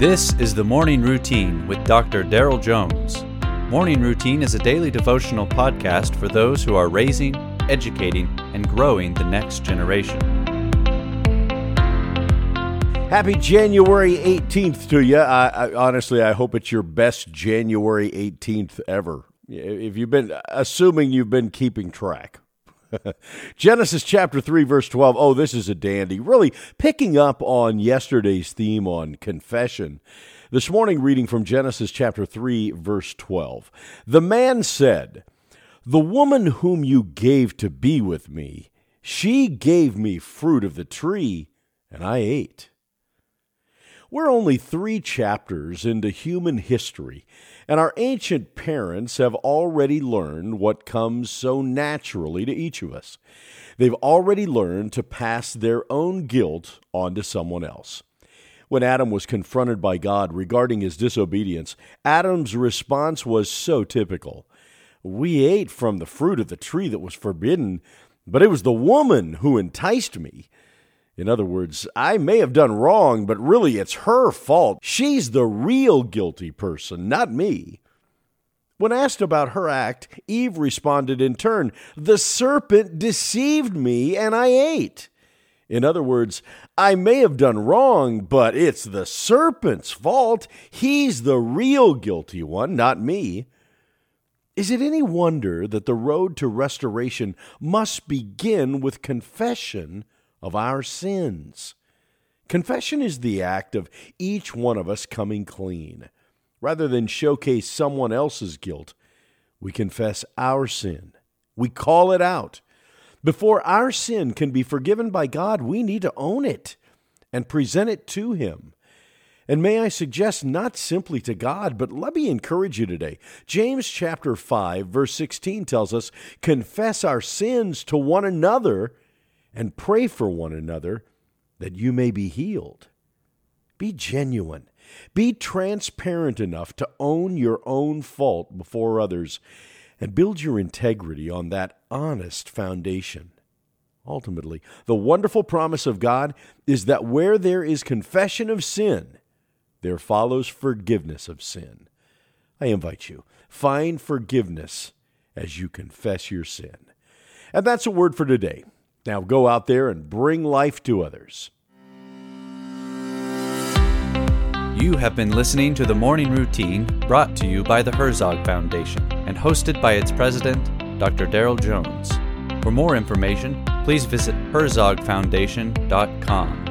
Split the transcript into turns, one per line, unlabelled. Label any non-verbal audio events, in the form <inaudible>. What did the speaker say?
This is the Morning Routine with Dr. Daryl Jones. Morning Routine is a daily devotional podcast for those who are raising, educating, and growing the next generation.
Happy January 18th to you. I, I, honestly, I hope it's your best January 18th ever. If you've been, assuming you've been keeping track. <laughs> Genesis chapter 3, verse 12. Oh, this is a dandy. Really picking up on yesterday's theme on confession. This morning, reading from Genesis chapter 3, verse 12. The man said, The woman whom you gave to be with me, she gave me fruit of the tree, and I ate. We're only three chapters into human history, and our ancient parents have already learned what comes so naturally to each of us. They've already learned to pass their own guilt on to someone else. When Adam was confronted by God regarding his disobedience, Adam's response was so typical. We ate from the fruit of the tree that was forbidden, but it was the woman who enticed me. In other words, I may have done wrong, but really it's her fault. She's the real guilty person, not me. When asked about her act, Eve responded in turn, The serpent deceived me and I ate. In other words, I may have done wrong, but it's the serpent's fault. He's the real guilty one, not me. Is it any wonder that the road to restoration must begin with confession of our sins. Confession is the act of each one of us coming clean. Rather than showcase someone else's guilt, we confess our sin. We call it out. Before our sin can be forgiven by God, we need to own it and present it to Him. And may I suggest not simply to God, but let me encourage you today. James chapter 5 verse 16 tells us, "Confess our sins to one another and pray for one another that you may be healed. Be genuine. Be transparent enough to own your own fault before others and build your integrity on that honest foundation. Ultimately, the wonderful promise of God is that where there is confession of sin, there follows forgiveness of sin. I invite you, find forgiveness as you confess your sin. And that's a word for today. Now go out there and bring life to others.
You have been listening to the Morning Routine brought to you by the Herzog Foundation and hosted by its president, Dr. Daryl Jones. For more information, please visit herzogfoundation.com.